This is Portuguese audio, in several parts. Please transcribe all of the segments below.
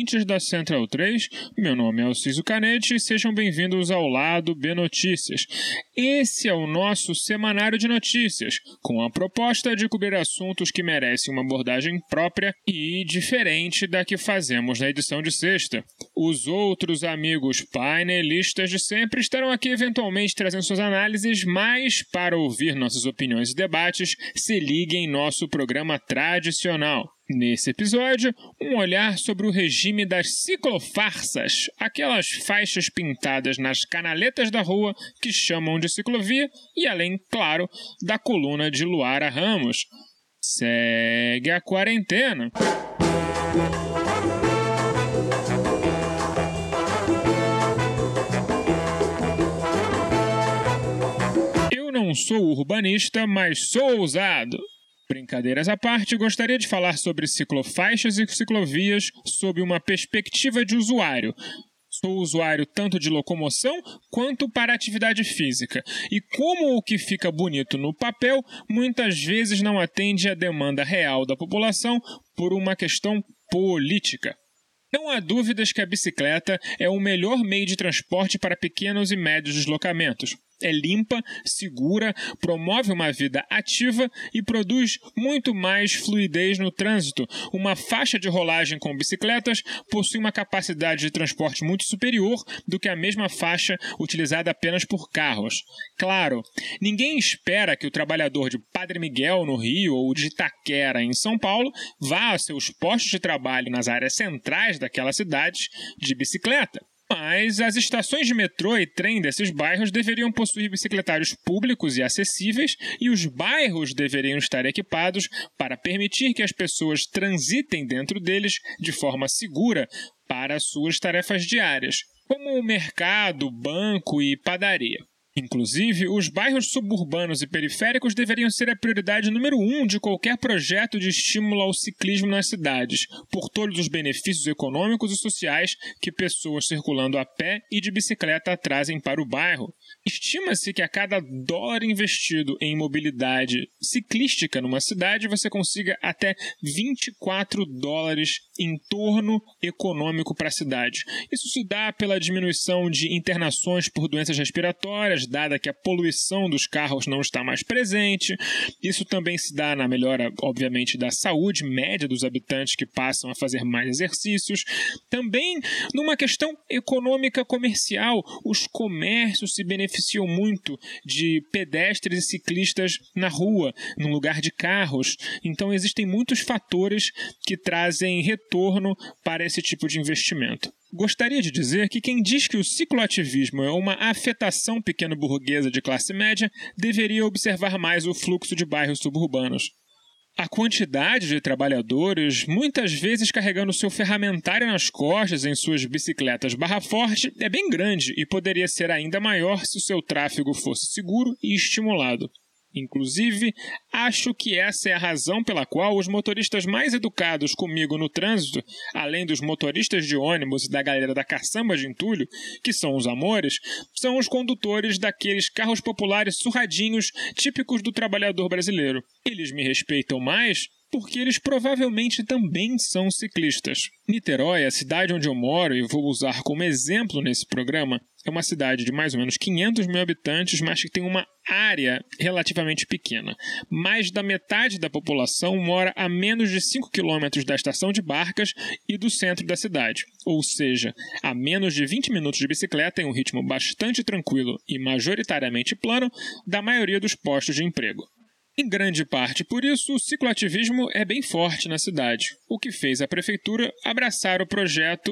ouvintes da Central 3. Meu nome é Alciso Canete e sejam bem-vindos ao Lado B Notícias. Esse é o nosso semanário de notícias, com a proposta de cobrir assuntos que merecem uma abordagem própria e diferente da que fazemos na edição de sexta. Os outros amigos painelistas de sempre estarão aqui eventualmente trazendo suas análises, mas para ouvir nossas opiniões e debates, se liguem em nosso programa tradicional. Nesse episódio, um olhar sobre o regime das ciclofarsas, aquelas faixas pintadas nas canaletas da rua que chamam de ciclovia, e além, claro, da coluna de Luara Ramos. Segue a quarentena. Eu não sou urbanista, mas sou ousado. Brincadeiras à parte, gostaria de falar sobre ciclofaixas e ciclovias sob uma perspectiva de usuário. Sou usuário tanto de locomoção quanto para atividade física, e como o que fica bonito no papel muitas vezes não atende à demanda real da população por uma questão política. Não há dúvidas que a bicicleta é o melhor meio de transporte para pequenos e médios deslocamentos é limpa, segura, promove uma vida ativa e produz muito mais fluidez no trânsito. Uma faixa de rolagem com bicicletas possui uma capacidade de transporte muito superior do que a mesma faixa utilizada apenas por carros. Claro, ninguém espera que o trabalhador de Padre Miguel no Rio ou de Itaquera em São Paulo vá a seus postos de trabalho nas áreas centrais daquela cidade de bicicleta. Mas as estações de metrô e trem desses bairros deveriam possuir bicicletários públicos e acessíveis, e os bairros deveriam estar equipados para permitir que as pessoas transitem dentro deles de forma segura para suas tarefas diárias, como o mercado, banco e padaria. Inclusive, os bairros suburbanos e periféricos deveriam ser a prioridade número um de qualquer projeto de estímulo ao ciclismo nas cidades, por todos os benefícios econômicos e sociais que pessoas circulando a pé e de bicicleta trazem para o bairro. Estima-se que a cada dólar investido em mobilidade ciclística numa cidade, você consiga até 24 dólares em torno econômico para a cidade. Isso se dá pela diminuição de internações por doenças respiratórias, dada que a poluição dos carros não está mais presente. Isso também se dá na melhora, obviamente, da saúde média dos habitantes que passam a fazer mais exercícios. Também numa questão econômica comercial, os comércios se beneficiam muito de pedestres e ciclistas na rua, no lugar de carros. Então existem muitos fatores que trazem retorno para esse tipo de investimento. Gostaria de dizer que quem diz que o cicloativismo é uma afetação pequeno-burguesa de classe média deveria observar mais o fluxo de bairros suburbanos. A quantidade de trabalhadores, muitas vezes carregando seu ferramentário nas costas em suas bicicletas barra forte, é bem grande e poderia ser ainda maior se o seu tráfego fosse seguro e estimulado. Inclusive, acho que essa é a razão pela qual os motoristas mais educados comigo no trânsito, além dos motoristas de ônibus e da galera da caçamba de entulho, que são os amores, são os condutores daqueles carros populares surradinhos típicos do trabalhador brasileiro. Eles me respeitam mais porque eles provavelmente também são ciclistas. Niterói, a cidade onde eu moro e vou usar como exemplo nesse programa, é uma cidade de mais ou menos 500 mil habitantes, mas que tem uma área relativamente pequena. Mais da metade da população mora a menos de 5 quilômetros da estação de barcas e do centro da cidade, ou seja, a menos de 20 minutos de bicicleta em um ritmo bastante tranquilo e majoritariamente plano da maioria dos postos de emprego. Em grande parte por isso, o cicloativismo é bem forte na cidade, o que fez a prefeitura abraçar o projeto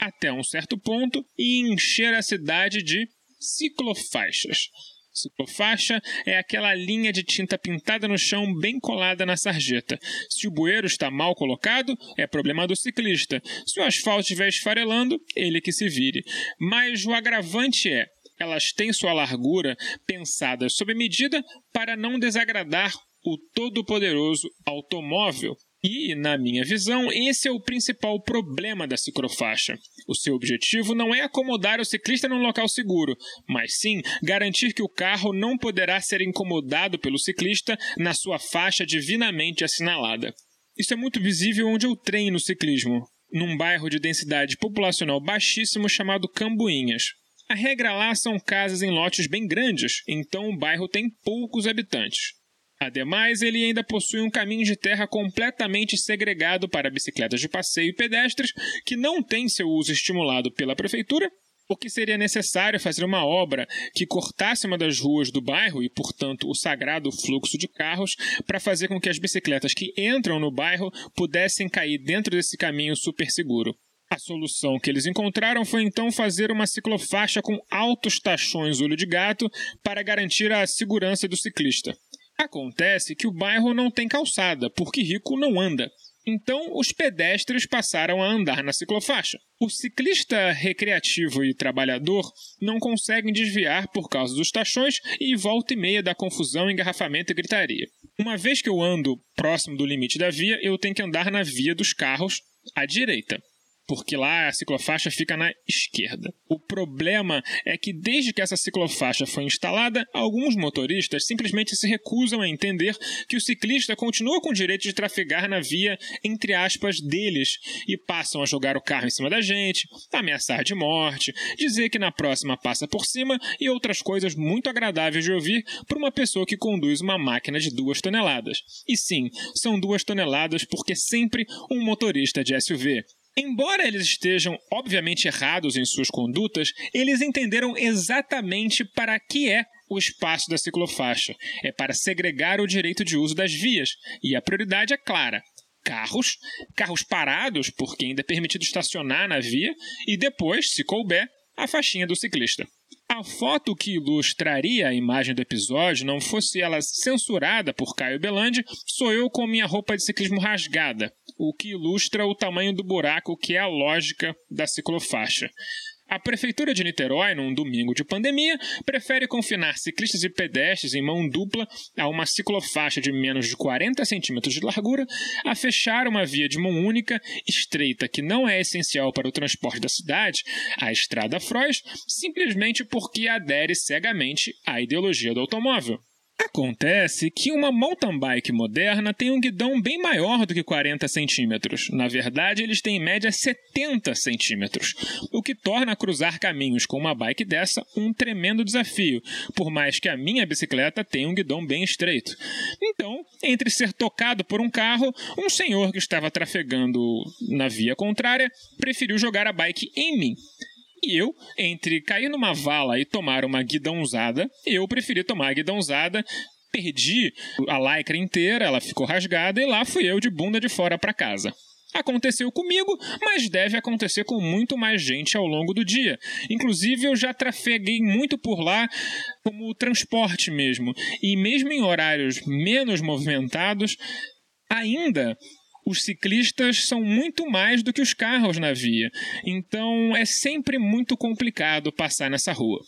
até um certo ponto e encher a cidade de ciclofaixas. Ciclofaixa é aquela linha de tinta pintada no chão bem colada na sarjeta. Se o bueiro está mal colocado, é problema do ciclista. Se o asfalto estiver esfarelando, ele que se vire. Mas o agravante é, elas têm sua largura pensada sob medida para não desagradar o todo-poderoso automóvel. E, na minha visão, esse é o principal problema da ciclofaixa. O seu objetivo não é acomodar o ciclista num local seguro, mas sim garantir que o carro não poderá ser incomodado pelo ciclista na sua faixa divinamente assinalada. Isso é muito visível onde eu treino ciclismo. num bairro de densidade populacional baixíssimo chamado Cambuinhas. A regra lá são casas em lotes bem grandes, então o bairro tem poucos habitantes. Ademais, ele ainda possui um caminho de terra completamente segregado para bicicletas de passeio e pedestres, que não tem seu uso estimulado pela prefeitura, o que seria necessário fazer uma obra que cortasse uma das ruas do bairro e, portanto, o sagrado fluxo de carros, para fazer com que as bicicletas que entram no bairro pudessem cair dentro desse caminho super seguro. A solução que eles encontraram foi então fazer uma ciclofaixa com altos tachões olho de gato para garantir a segurança do ciclista. Acontece que o bairro não tem calçada, porque rico não anda. Então, os pedestres passaram a andar na ciclofaixa. O ciclista recreativo e trabalhador não conseguem desviar por causa dos tachões e volta e meia da confusão, engarrafamento e gritaria. Uma vez que eu ando próximo do limite da via, eu tenho que andar na via dos carros à direita porque lá a ciclofaixa fica na esquerda. O problema é que desde que essa ciclofaixa foi instalada, alguns motoristas simplesmente se recusam a entender que o ciclista continua com o direito de trafegar na via, entre aspas, deles, e passam a jogar o carro em cima da gente, ameaçar de morte, dizer que na próxima passa por cima e outras coisas muito agradáveis de ouvir por uma pessoa que conduz uma máquina de duas toneladas. E sim, são duas toneladas porque sempre um motorista de SUV Embora eles estejam obviamente errados em suas condutas, eles entenderam exatamente para que é o espaço da ciclofaixa. É para segregar o direito de uso das vias, e a prioridade é clara: carros, carros parados, porque ainda é permitido estacionar na via, e depois, se couber, a faixinha do ciclista. A foto que ilustraria a imagem do episódio, não fosse ela censurada por Caio Belandi, sou eu com minha roupa de ciclismo rasgada, o que ilustra o tamanho do buraco que é a lógica da ciclofaixa. A Prefeitura de Niterói, num domingo de pandemia, prefere confinar ciclistas e pedestres em mão dupla a uma ciclofaixa de menos de 40 centímetros de largura, a fechar uma via de mão única, estreita, que não é essencial para o transporte da cidade, a Estrada Frois, simplesmente porque adere cegamente à ideologia do automóvel. Acontece que uma mountain bike moderna tem um guidão bem maior do que 40 centímetros. Na verdade, eles têm em média 70 centímetros, o que torna cruzar caminhos com uma bike dessa um tremendo desafio, por mais que a minha bicicleta tenha um guidão bem estreito. Então, entre ser tocado por um carro, um senhor que estava trafegando na via contrária preferiu jogar a bike em mim. E eu, entre cair numa vala e tomar uma guidãozada, eu preferi tomar a guidãozada, perdi a lycra inteira, ela ficou rasgada e lá fui eu de bunda de fora para casa. Aconteceu comigo, mas deve acontecer com muito mais gente ao longo do dia. Inclusive, eu já trafeguei muito por lá como transporte mesmo. E mesmo em horários menos movimentados, ainda os ciclistas são muito mais do que os carros na via, então é sempre muito complicado passar nessa rua.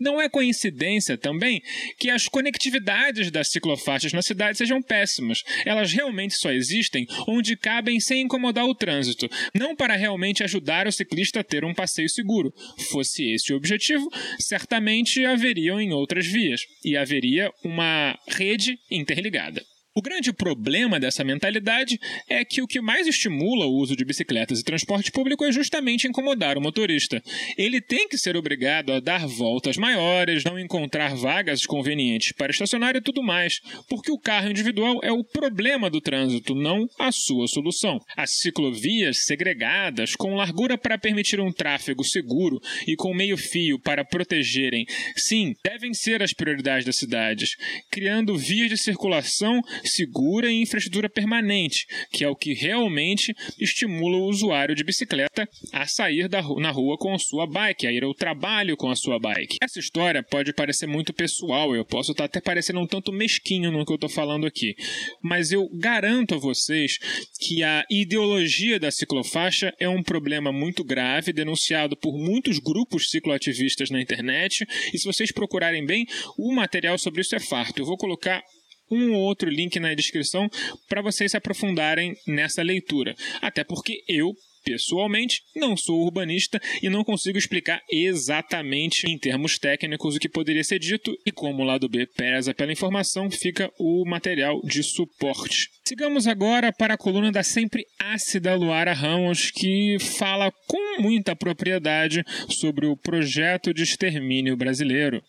Não é coincidência também que as conectividades das ciclofaixas na cidade sejam péssimas. Elas realmente só existem onde cabem sem incomodar o trânsito, não para realmente ajudar o ciclista a ter um passeio seguro. Fosse esse o objetivo, certamente haveriam em outras vias e haveria uma rede interligada. O grande problema dessa mentalidade é que o que mais estimula o uso de bicicletas e transporte público é justamente incomodar o motorista. Ele tem que ser obrigado a dar voltas maiores, não encontrar vagas convenientes para estacionar e tudo mais, porque o carro individual é o problema do trânsito, não a sua solução. As ciclovias segregadas, com largura para permitir um tráfego seguro e com meio-fio para protegerem, sim, devem ser as prioridades das cidades, criando vias de circulação segura e infraestrutura permanente, que é o que realmente estimula o usuário de bicicleta a sair da, na rua com a sua bike, a ir ao trabalho com a sua bike. Essa história pode parecer muito pessoal, eu posso estar até parecendo um tanto mesquinho no que eu estou falando aqui, mas eu garanto a vocês que a ideologia da ciclofaixa é um problema muito grave, denunciado por muitos grupos cicloativistas na internet, e se vocês procurarem bem, o material sobre isso é farto. Eu vou colocar um ou outro link na descrição para vocês se aprofundarem nessa leitura. Até porque eu Pessoalmente, não sou urbanista e não consigo explicar exatamente em termos técnicos o que poderia ser dito, e como o lado B pesa pela informação, fica o material de suporte. Sigamos agora para a coluna da sempre ácida Luara Ramos, que fala com muita propriedade sobre o projeto de extermínio brasileiro.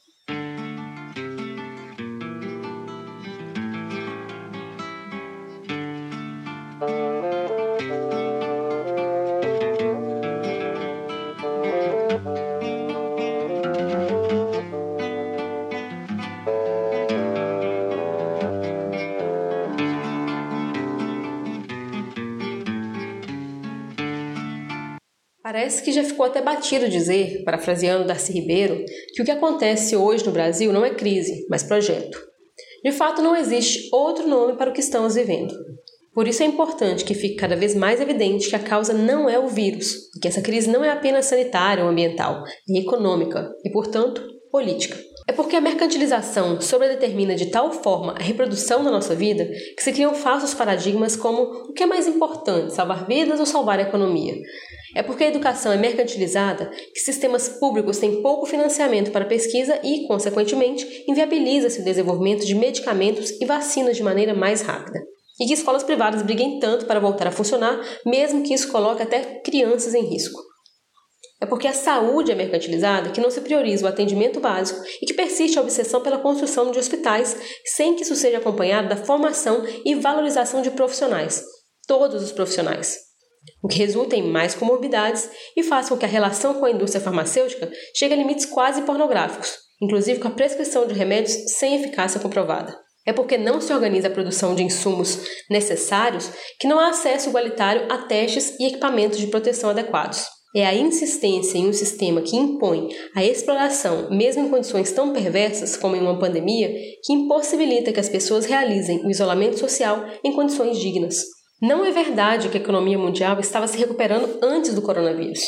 Parece que já ficou até batido dizer, parafraseando Darcy Ribeiro, que o que acontece hoje no Brasil não é crise, mas projeto. De fato, não existe outro nome para o que estamos vivendo. Por isso é importante que fique cada vez mais evidente que a causa não é o vírus, e que essa crise não é apenas sanitária ou ambiental, é econômica e, portanto, política. É porque a mercantilização sobredetermina de tal forma a reprodução da nossa vida que se criam falsos paradigmas como o que é mais importante, salvar vidas ou salvar a economia. É porque a educação é mercantilizada que sistemas públicos têm pouco financiamento para pesquisa e, consequentemente, inviabiliza-se o desenvolvimento de medicamentos e vacinas de maneira mais rápida. E que escolas privadas briguem tanto para voltar a funcionar, mesmo que isso coloque até crianças em risco. É porque a saúde é mercantilizada que não se prioriza o atendimento básico e que persiste a obsessão pela construção de hospitais, sem que isso seja acompanhado da formação e valorização de profissionais, todos os profissionais o que resulta em mais comorbidades e faz com que a relação com a indústria farmacêutica chegue a limites quase pornográficos, inclusive com a prescrição de remédios sem eficácia comprovada. É porque não se organiza a produção de insumos necessários que não há acesso igualitário a testes e equipamentos de proteção adequados. É a insistência em um sistema que impõe a exploração, mesmo em condições tão perversas como em uma pandemia, que impossibilita que as pessoas realizem o isolamento social em condições dignas. Não é verdade que a economia mundial estava se recuperando antes do coronavírus.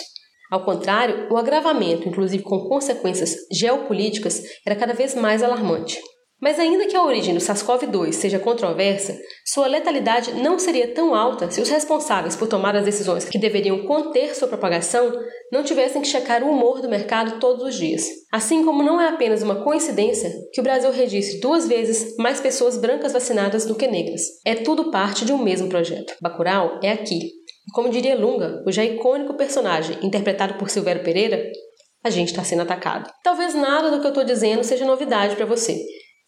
Ao contrário, o agravamento, inclusive com consequências geopolíticas, era cada vez mais alarmante. Mas ainda que a origem do SARS-CoV-2 seja controversa, sua letalidade não seria tão alta se os responsáveis por tomar as decisões que deveriam conter sua propagação não tivessem que checar o humor do mercado todos os dias. Assim como não é apenas uma coincidência que o Brasil registre duas vezes mais pessoas brancas vacinadas do que negras. É tudo parte de um mesmo projeto. Bacurau é aqui. Como diria Lunga, o já icônico personagem interpretado por Silvério Pereira, a gente está sendo atacado. Talvez nada do que eu estou dizendo seja novidade para você,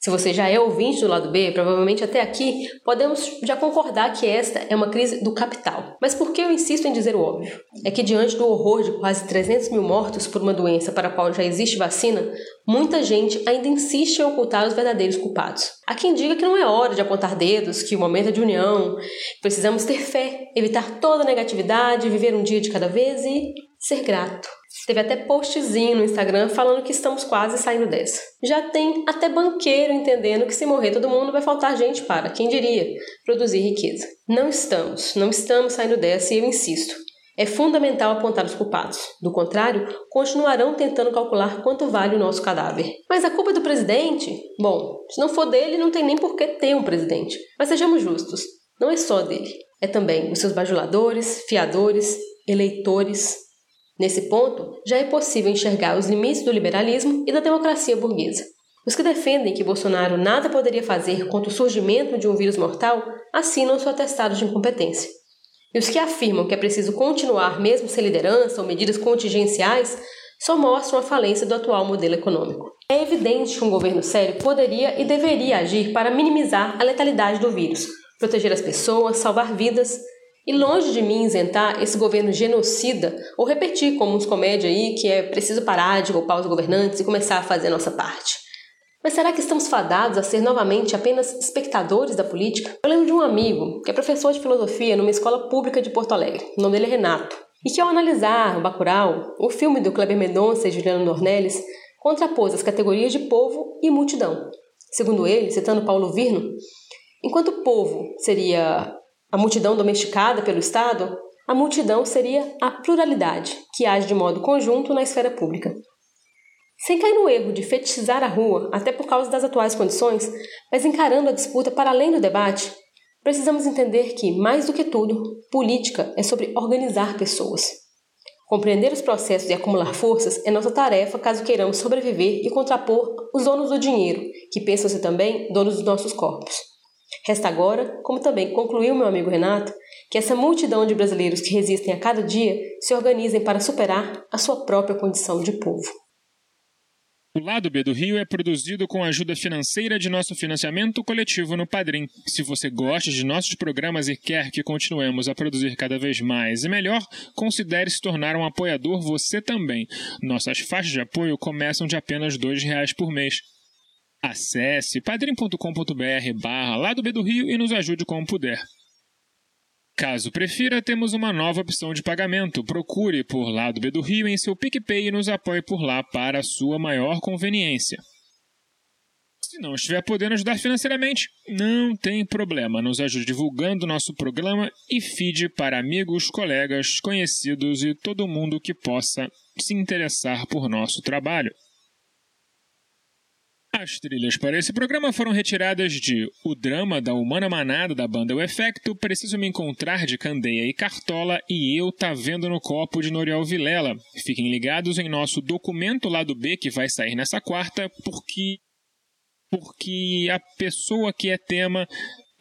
se você já é ouvinte do lado B, provavelmente até aqui podemos já concordar que esta é uma crise do capital. Mas por que eu insisto em dizer o óbvio? É que diante do horror de quase 300 mil mortos por uma doença para a qual já existe vacina, muita gente ainda insiste em ocultar os verdadeiros culpados. Há quem diga que não é hora de apontar dedos, que o momento é de união, precisamos ter fé, evitar toda negatividade, viver um dia de cada vez e ser grato. Teve até postzinho no Instagram falando que estamos quase saindo dessa. Já tem até banqueiro entendendo que se morrer todo mundo vai faltar gente para, quem diria, produzir riqueza. Não estamos, não estamos saindo dessa e eu insisto. É fundamental apontar os culpados. Do contrário, continuarão tentando calcular quanto vale o nosso cadáver. Mas a culpa é do presidente? Bom, se não for dele, não tem nem por que ter um presidente. Mas sejamos justos, não é só dele. É também dos seus bajuladores, fiadores, eleitores, Nesse ponto, já é possível enxergar os limites do liberalismo e da democracia burguesa. Os que defendem que Bolsonaro nada poderia fazer contra o surgimento de um vírus mortal assinam seu atestado de incompetência. E os que afirmam que é preciso continuar mesmo sem liderança ou medidas contingenciais só mostram a falência do atual modelo econômico. É evidente que um governo sério poderia e deveria agir para minimizar a letalidade do vírus, proteger as pessoas, salvar vidas e longe de mim isentar esse governo genocida ou repetir como uns comédia aí que é preciso parar de golpar os governantes e começar a fazer a nossa parte. Mas será que estamos fadados a ser novamente apenas espectadores da política? Eu lembro de um amigo que é professor de filosofia numa escola pública de Porto Alegre. O nome dele é Renato. E que ao analisar o Bacurau, o filme do Kleber Mendonça e Juliano Dornelles, contrapôs as categorias de povo e multidão. Segundo ele, citando Paulo Virno, enquanto povo seria a multidão domesticada pelo Estado, a multidão seria a pluralidade, que age de modo conjunto na esfera pública. Sem cair no erro de fetichizar a rua, até por causa das atuais condições, mas encarando a disputa para além do debate, precisamos entender que, mais do que tudo, política é sobre organizar pessoas. Compreender os processos e acumular forças é nossa tarefa caso queiramos sobreviver e contrapor os donos do dinheiro, que pensam ser também donos dos nossos corpos. Resta agora, como também concluiu meu amigo Renato, que essa multidão de brasileiros que resistem a cada dia se organizem para superar a sua própria condição de povo. O Lado B do Rio é produzido com a ajuda financeira de nosso financiamento coletivo no Padrim. Se você gosta de nossos programas e quer que continuemos a produzir cada vez mais e melhor, considere se tornar um apoiador você também. Nossas faixas de apoio começam de apenas R$ reais por mês. Acesse padrim.com.br barra Lado B do Rio e nos ajude como puder. Caso prefira, temos uma nova opção de pagamento. Procure por Lado B do Rio em seu PicPay e nos apoie por lá para sua maior conveniência. Se não estiver podendo ajudar financeiramente, não tem problema. Nos ajude divulgando nosso programa e feed para amigos, colegas, conhecidos e todo mundo que possa se interessar por nosso trabalho. As trilhas para esse programa foram retiradas de O Drama da Humana Manada da banda O Efecto, Preciso Me Encontrar de Candeia e Cartola e Eu Tá Vendo no Copo de Noriel Vilela. Fiquem ligados em nosso documento lado B que vai sair nessa quarta, porque porque a pessoa que é tema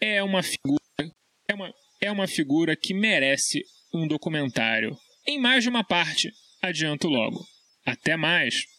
é uma figura é uma, é uma figura que merece um documentário em mais de uma parte. Adianto logo. Até mais!